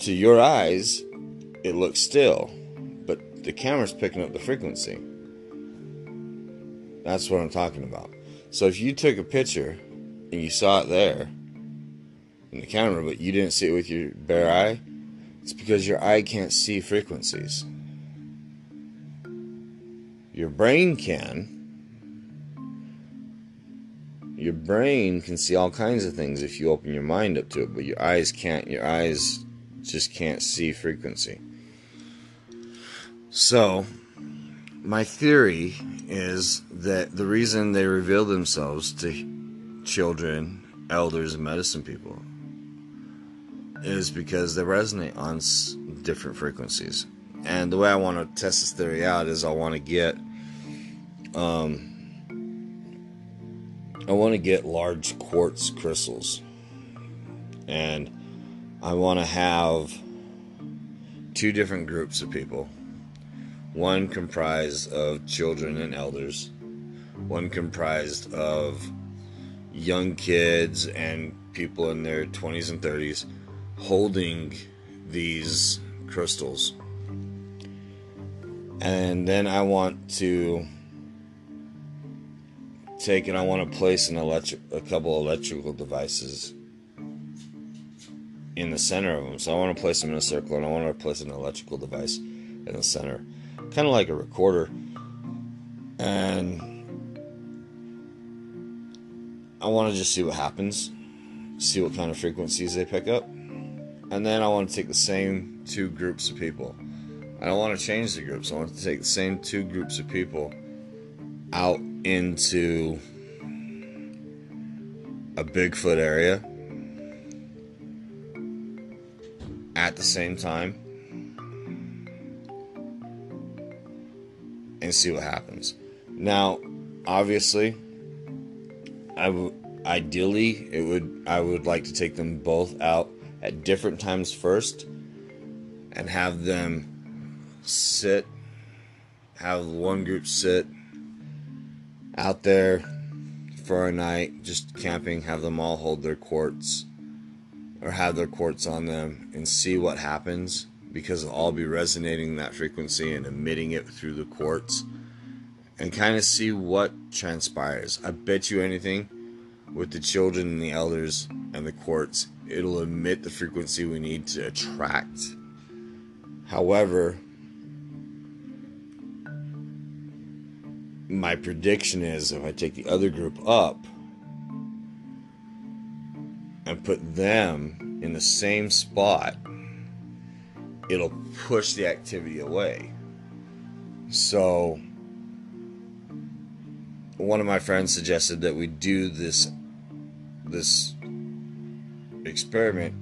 To your eyes, it looks still, but the camera's picking up the frequency. That's what I'm talking about. So if you took a picture and you saw it there in the camera, but you didn't see it with your bare eye, It's because your eye can't see frequencies. Your brain can. Your brain can see all kinds of things if you open your mind up to it, but your eyes can't. Your eyes just can't see frequency. So, my theory is that the reason they reveal themselves to children, elders, and medicine people is because they resonate on different frequencies. And the way I want to test this theory out is I want to get um, I want to get large quartz crystals. And I want to have two different groups of people. One comprised of children and elders, one comprised of young kids and people in their 20s and 30s holding these crystals. And then I want to take and I want to place an electric, a couple electrical devices in the center of them. So I want to place them in a circle, and I want to place an electrical device in the center, kind of like a recorder. And I want to just see what happens, see what kind of frequencies they pick up, and then I want to take the same two groups of people. I don't want to change the groups. I want to take the same two groups of people out into a Bigfoot area at the same time and see what happens. Now, obviously, I would ideally it would I would like to take them both out at different times first and have them sit have one group sit out there for a night, just camping, have them all hold their quartz or have their quartz on them and see what happens because they'll all be resonating that frequency and emitting it through the quartz and kind of see what transpires. I bet you anything with the children and the elders and the quartz, it'll emit the frequency we need to attract. However, my prediction is if I take the other group up and put them in the same spot, it'll push the activity away. So, one of my friends suggested that we do this this experiment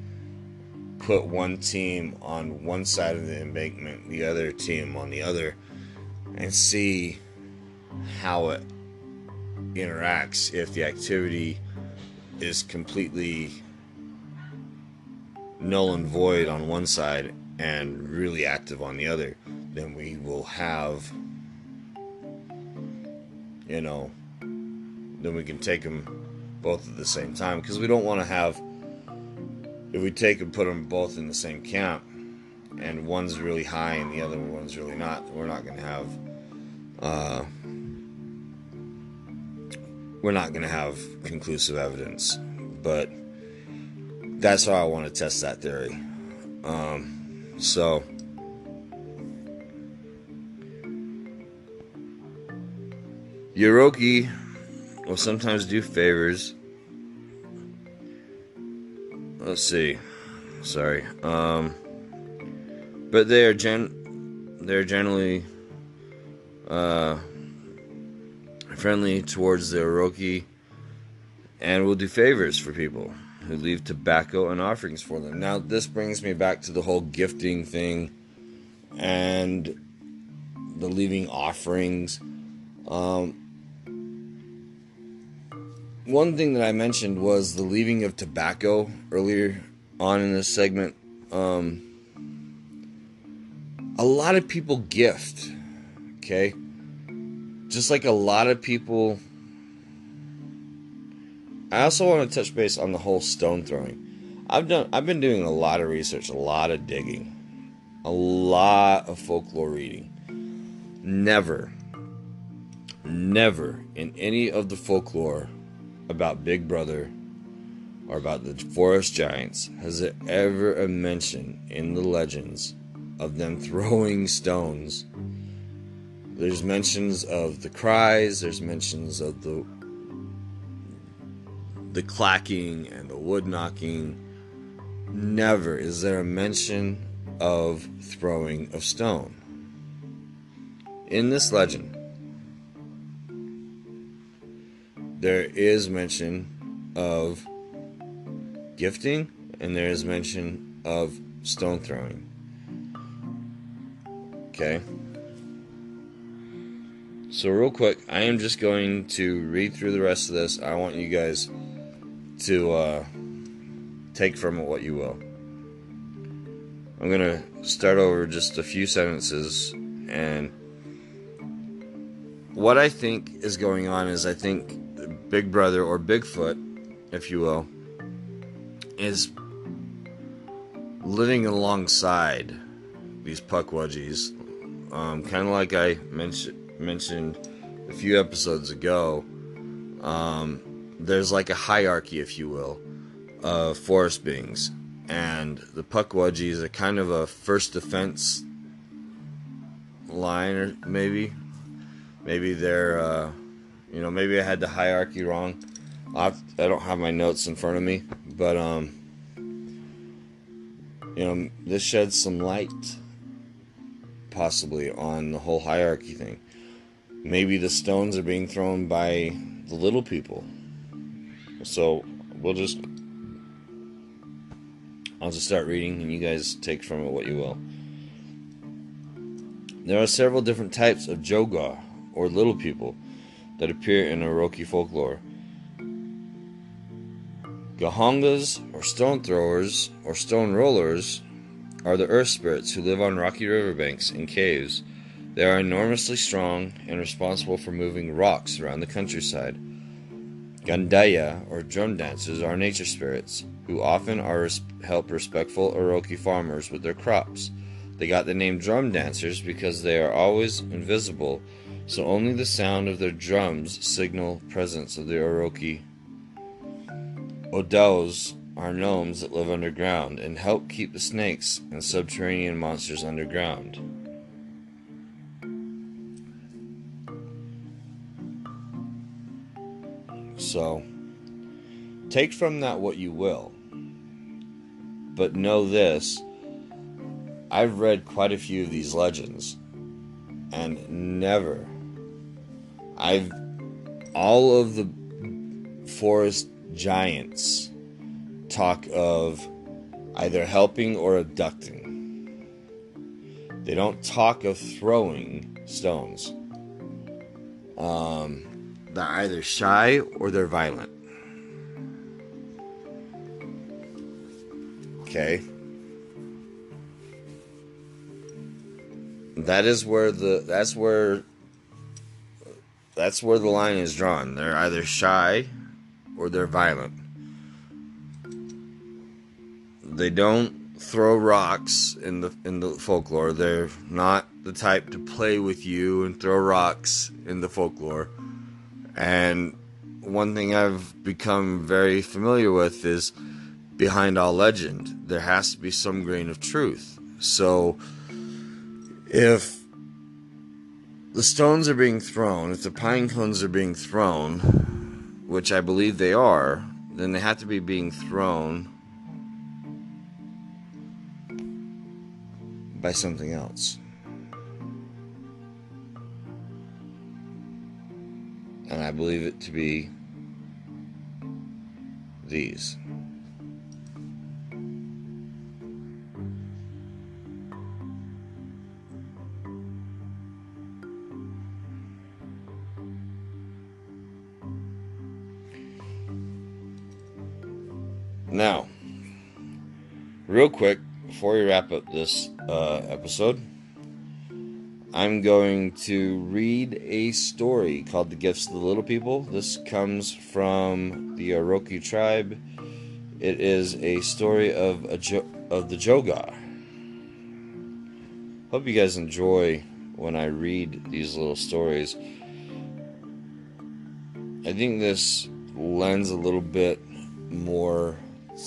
put one team on one side of the embankment the other team on the other and see how it interacts. If the activity is completely null and void on one side and really active on the other, then we will have, you know, then we can take them both at the same time because we don't want to have, if we take and put them both in the same camp and one's really high and the other one's really not, we're not going to have. Uh, we're not going to have conclusive evidence, but that's how I want to test that theory. Um, so, Yoroki will sometimes do favors. Let's see. Sorry. Um, but they are gen they're generally uh friendly towards the Iroquois and will do favors for people who leave tobacco and offerings for them. Now, this brings me back to the whole gifting thing and the leaving offerings. Um, one thing that I mentioned was the leaving of tobacco earlier on in this segment. Um, a lot of people gift, okay? just like a lot of people I also want to touch base on the whole stone throwing. I've done I've been doing a lot of research, a lot of digging, a lot of folklore reading. Never never in any of the folklore about Big Brother or about the forest giants, has it ever a mention in the legends of them throwing stones? There's mentions of the cries, there's mentions of the the clacking and the wood knocking. Never is there a mention of throwing of stone. In this legend, there is mention of gifting and there is mention of stone throwing. Okay. So, real quick, I am just going to read through the rest of this. I want you guys to uh, take from it what you will. I'm going to start over just a few sentences and what I think is going on is I think Big Brother or Bigfoot, if you will, is living alongside these pukwudgies. Um, kind of like I mentioned mentioned a few episodes ago. Um, there's like a hierarchy, if you will, of forest beings, and the pukwudgies are kind of a first defense line, or maybe, maybe they're, uh, you know, maybe I had the hierarchy wrong. I don't have my notes in front of me, but um, you know, this sheds some light, possibly, on the whole hierarchy thing. Maybe the stones are being thrown by the little people. So we'll just, I'll just start reading, and you guys take from it what you will. There are several different types of Jogah, or little people, that appear in Iroquois folklore. Gahongas, or stone throwers, or stone rollers, are the earth spirits who live on rocky riverbanks and caves. They are enormously strong and responsible for moving rocks around the countryside. Gandayah, or drum dancers, are nature spirits, who often are res- help respectful Iroquois farmers with their crops. They got the name drum dancers because they are always invisible, so only the sound of their drums signal presence of the Iroquois Ohdows are gnomes that live underground and help keep the snakes and subterranean monsters underground. So, take from that what you will. But know this I've read quite a few of these legends, and never, I've, all of the forest giants talk of either helping or abducting. They don't talk of throwing stones. Um, they're either shy or they're violent. Okay. That is where the that's where that's where the line is drawn. They're either shy or they're violent. They don't throw rocks in the in the folklore. They're not the type to play with you and throw rocks in the folklore. And one thing I've become very familiar with is behind all legend, there has to be some grain of truth. So if the stones are being thrown, if the pine cones are being thrown, which I believe they are, then they have to be being thrown by something else. And I believe it to be these. Now, real quick, before we wrap up this uh, episode, I'm going to read a story called The Gifts of the Little People. This comes from the Iroquois tribe. It is a story of, a jo- of the Jogah. Hope you guys enjoy when I read these little stories. I think this lends a little bit more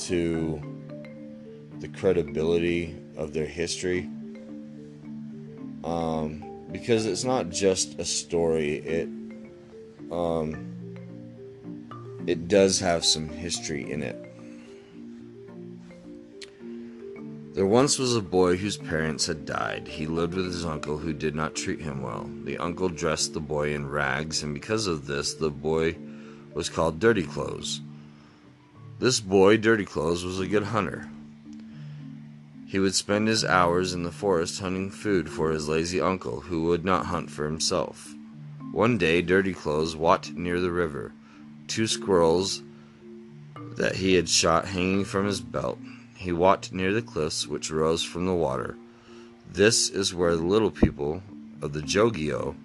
to the credibility of their history. Um, because it's not just a story, it um, it does have some history in it. There once was a boy whose parents had died. He lived with his uncle who did not treat him well. The uncle dressed the boy in rags, and because of this, the boy was called Dirty Clothes. This boy, Dirty Clothes, was a good hunter. He would spend his hours in the forest hunting food for his lazy uncle, who would not hunt for himself. One day, Dirty Clothes walked near the river. Two squirrels that he had shot hanging from his belt he walked near the cliffs which rose from the water. This is where the little people of the Jogio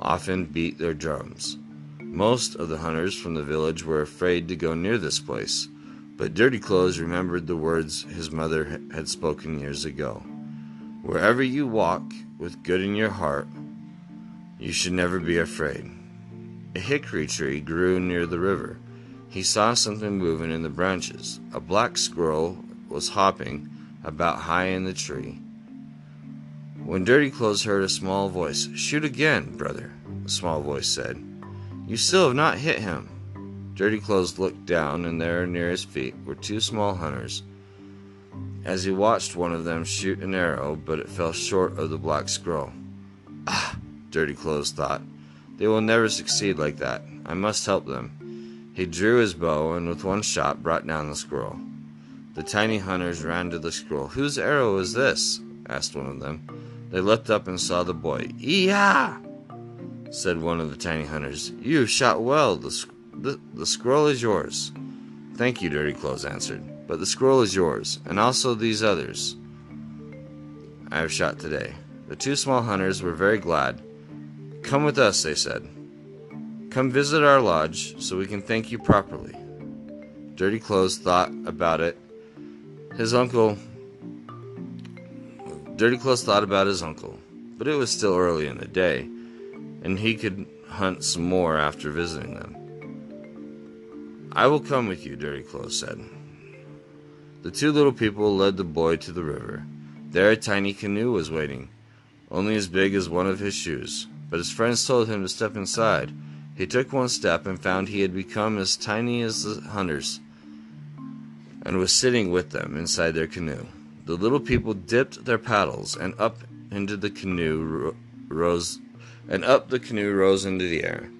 often beat their drums. Most of the hunters from the village were afraid to go near this place, but Dirty Clothes remembered the words his mother had spoken years ago. Wherever you walk with good in your heart, you should never be afraid. A hickory tree grew near the river. He saw something moving in the branches. A black squirrel was hopping about high in the tree. When Dirty Clothes heard a small voice, Shoot again, brother, the small voice said. You still have not hit him. Dirty Clothes looked down, and there near his feet were two small hunters. As he watched one of them shoot an arrow, but it fell short of the black squirrel. Ah, Dirty Clothes thought. They will never succeed like that. I must help them. He drew his bow and with one shot brought down the squirrel. The tiny hunters ran to the squirrel. Whose arrow is this? asked one of them. They looked up and saw the boy. Ee-yah! said one of the tiny hunters. You shot well. The, the, the squirrel is yours. Thank you, Dirty Clothes answered. But the scroll is yours, and also these others I have shot today. The two small hunters were very glad. Come with us, they said. Come visit our lodge so we can thank you properly. Dirty Clothes thought about it his uncle. Dirty Clothes thought about his uncle, but it was still early in the day, and he could hunt some more after visiting them. I will come with you, Dirty Clothes said. The two little people led the boy to the river. There a tiny canoe was waiting, only as big as one of his shoes, but his friends told him to step inside. He took one step and found he had become as tiny as the hunters and was sitting with them inside their canoe. The little people dipped their paddles, and up into the canoe rose, and up the canoe rose into the air.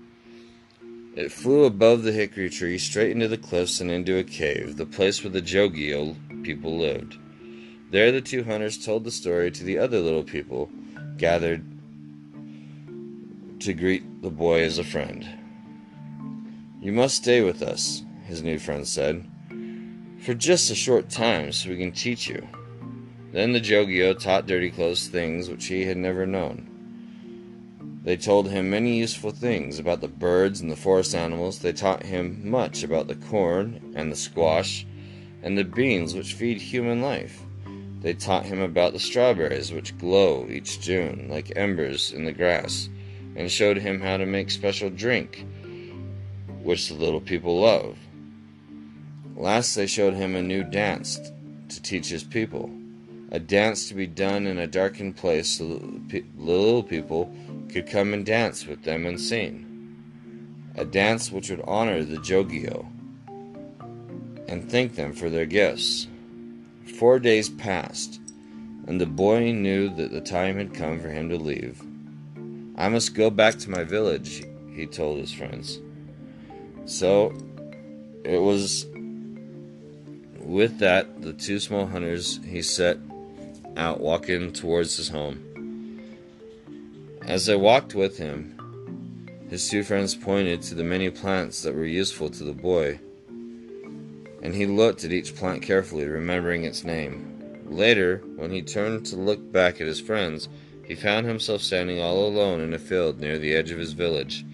It flew above the hickory tree, straight into the cliffs and into a cave, the place where the Jogio people lived. There the two hunters told the story to the other little people gathered to greet the boy as a friend. You must stay with us, his new friend said for just a short time so we can teach you. Then the Jogio taught Dirty Clothes things which he had never known. They told him many useful things about the birds and the forest animals. They taught him much about the corn and the squash and the beans which feed human life. They taught him about the strawberries which glow each June like embers in the grass, and showed him how to make special drink which the little people love. Last, they showed him a new dance to teach his people, a dance to be done in a darkened place so the little people could come and dance with them unseen, a dance which would honor the Jogio and thank them for their gifts. Four days passed, and the boy knew that the time had come for him to leave. I must go back to my village, he told his friends. So it was with that, the two small hunters he set out walking towards his home. As they walked with him, his two friends pointed to the many plants that were useful to the boy, and he looked at each plant carefully, remembering its name. Later, when he turned to look back at his friends, he found himself standing all alone in a field near the edge of his village.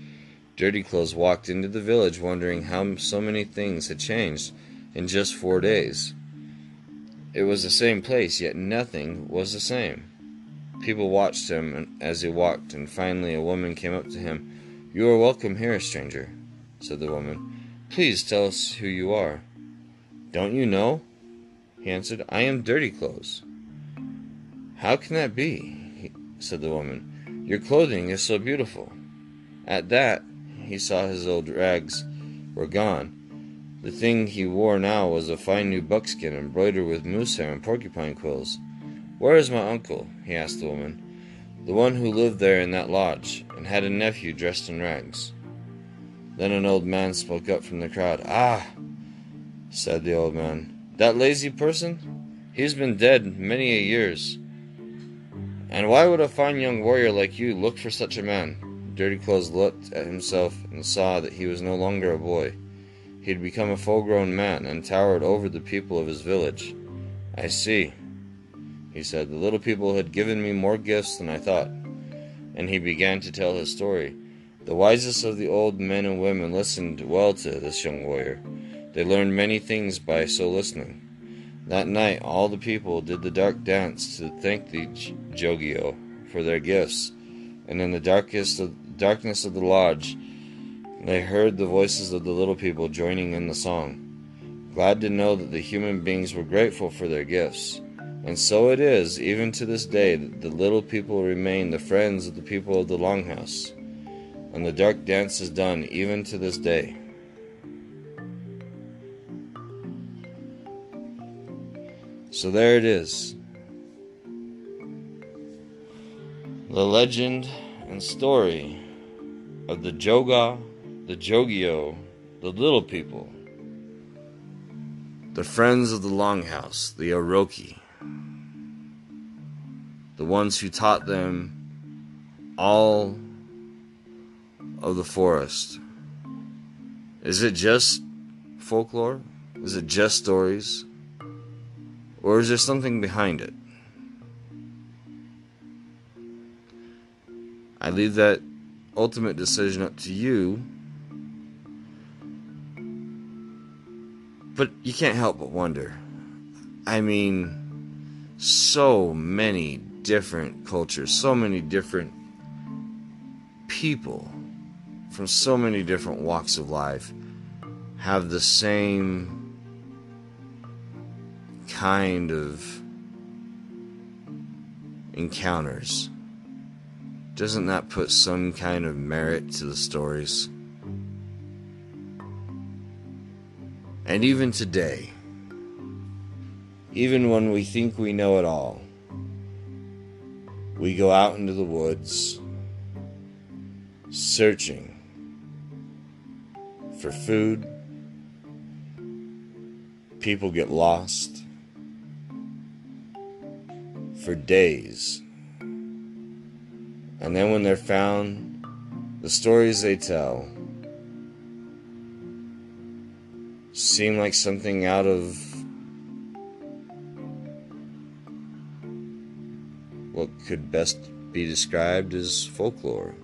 Dirty Clothes walked into the village wondering how so many things had changed in just four days. It was the same place, yet nothing was the same. People watched him as he walked, and finally a woman came up to him. You are welcome here, stranger, said the woman. Please tell us who you are. Don't you know? He answered, I am Dirty Clothes. How can that be? said the woman. Your clothing is so beautiful. At that, he saw his old rags were gone. The thing he wore now was a fine new buckskin embroidered with moose hair and porcupine quills. Where is my uncle? he asked the woman. The one who lived there in that lodge, and had a nephew dressed in rags. Then an old man spoke up from the crowd. Ah, said the old man, that lazy person? He's been dead many a years. And why would a fine young warrior like you look for such a man? Dirty Clothes looked at himself and saw that he was no longer a boy. He had become a full grown man and towered over the people of his village. I see, he said. The little people had given me more gifts than I thought. And he began to tell his story. The wisest of the old men and women listened well to this young warrior. They learned many things by so listening. That night, all the people did the dark dance to thank the Jogio for their gifts, and in the darkest of, darkness of the lodge, they heard the voices of the little people joining in the song, glad to know that the human beings were grateful for their gifts. And so it is, even to this day, that the little people remain the friends of the people of the Longhouse, and the dark dance is done even to this day. So there it is. The legend and story of the Jogah, the Jogio, the little people, the friends of the Longhouse, the Iroquois, the ones who taught them all of the forest. Is it just folklore? Is it just stories? Or is there something behind it? I leave that ultimate decision up to you. But you can't help but wonder. I mean, so many different cultures, so many different people from so many different walks of life have the same kind of encounters. Doesn't that put some kind of merit to the stories? And even today, even when we think we know it all, we go out into the woods searching for food. People get lost for days. And then when they're found, the stories they tell seem like something out of could best be described as folklore.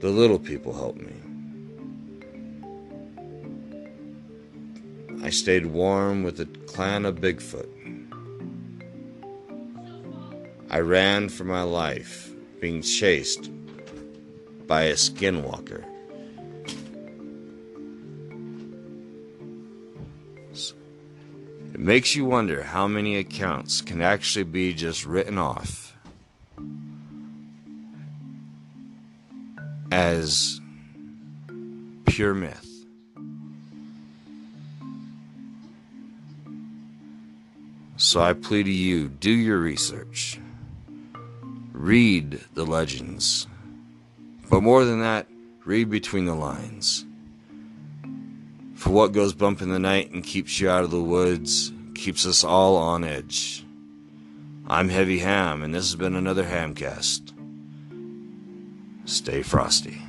The little people helped me. I stayed warm with the clan of Bigfoot. I ran for my life, being chased by a skinwalker. Makes you wonder how many accounts can actually be just written off as pure myth. So I plead to you do your research, read the legends, but more than that, read between the lines. For what goes bump in the night and keeps you out of the woods keeps us all on edge. I'm Heavy Ham, and this has been another Hamcast. Stay frosty.